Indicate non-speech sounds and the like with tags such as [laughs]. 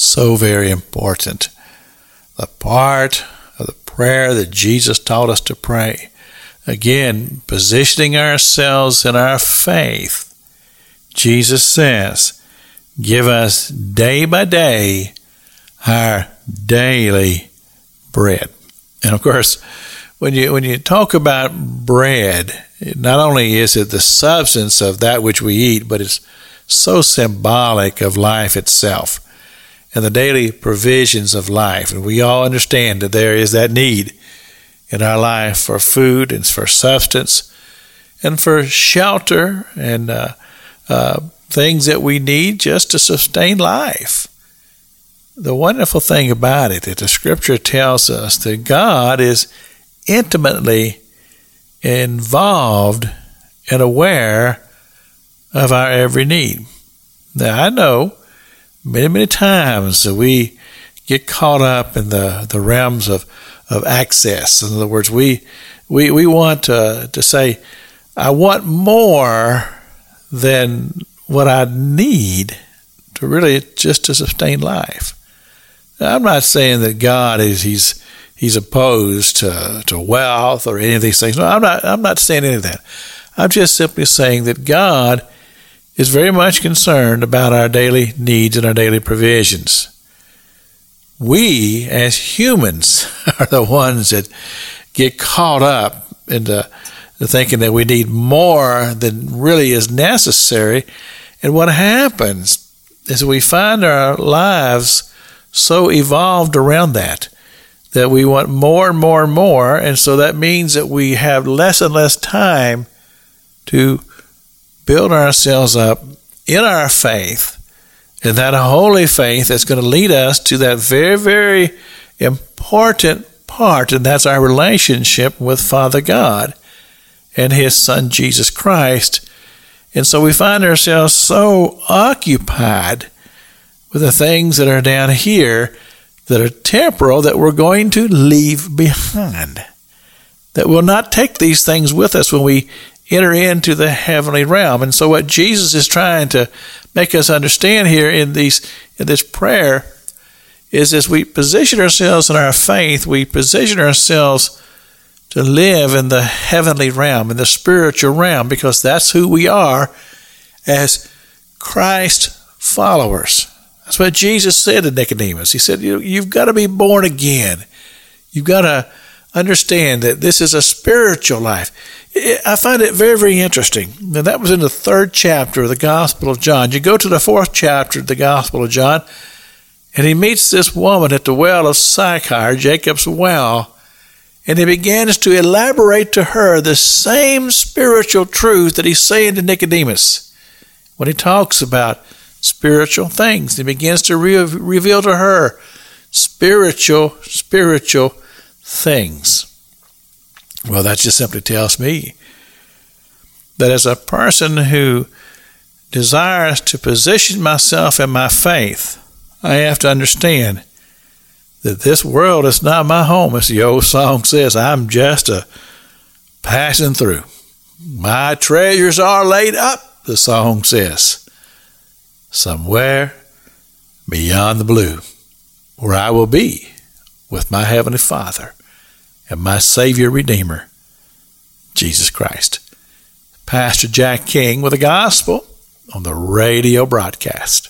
so very important. The part of the prayer that Jesus taught us to pray. Again, positioning ourselves in our faith. Jesus says, Give us day by day our daily bread. And of course, when you when you talk about bread, not only is it the substance of that which we eat, but it's so symbolic of life itself and the daily provisions of life. And we all understand that there is that need in our life for food and for substance and for shelter and uh, uh, things that we need just to sustain life. The wonderful thing about it that the scripture tells us that God is intimately involved and aware of our every need. Now, I know many, many times we get caught up in the, the realms of, of access. In other words, we, we, we want to, to say, I want more than what I need to really just to sustain life. I'm not saying that God is he's he's opposed to, to wealth or any of these things. No, I'm not I'm not saying any of that. I'm just simply saying that God is very much concerned about our daily needs and our daily provisions. We, as humans, [laughs] are the ones that get caught up into the thinking that we need more than really is necessary. And what happens is we find our lives so evolved around that that we want more and more and more. And so that means that we have less and less time to build ourselves up in our faith, and that holy faith that's going to lead us to that very, very important part, and that's our relationship with Father God and His Son Jesus Christ. And so we find ourselves so occupied with the things that are down here that are temporal that we're going to leave behind. That we'll not take these things with us when we enter into the heavenly realm. And so what Jesus is trying to make us understand here in these in this prayer is as we position ourselves in our faith, we position ourselves to live in the heavenly realm, in the spiritual realm, because that's who we are as Christ followers. That's what Jesus said to Nicodemus. He said, you, You've got to be born again. You've got to understand that this is a spiritual life. I find it very, very interesting. Now, that was in the third chapter of the Gospel of John. You go to the fourth chapter of the Gospel of John, and he meets this woman at the well of Sychar, Jacob's well, and he begins to elaborate to her the same spiritual truth that he's saying to Nicodemus when he talks about spiritual things. He begins to re- reveal to her spiritual, spiritual things. Well, that just simply tells me that as a person who desires to position myself in my faith, I have to understand that this world is not my home. As the old song says, I'm just a passing through. My treasures are laid up, the song says, somewhere beyond the blue, where I will be with my Heavenly Father and my Savior Redeemer, Jesus Christ. Pastor Jack King with the gospel on the radio broadcast.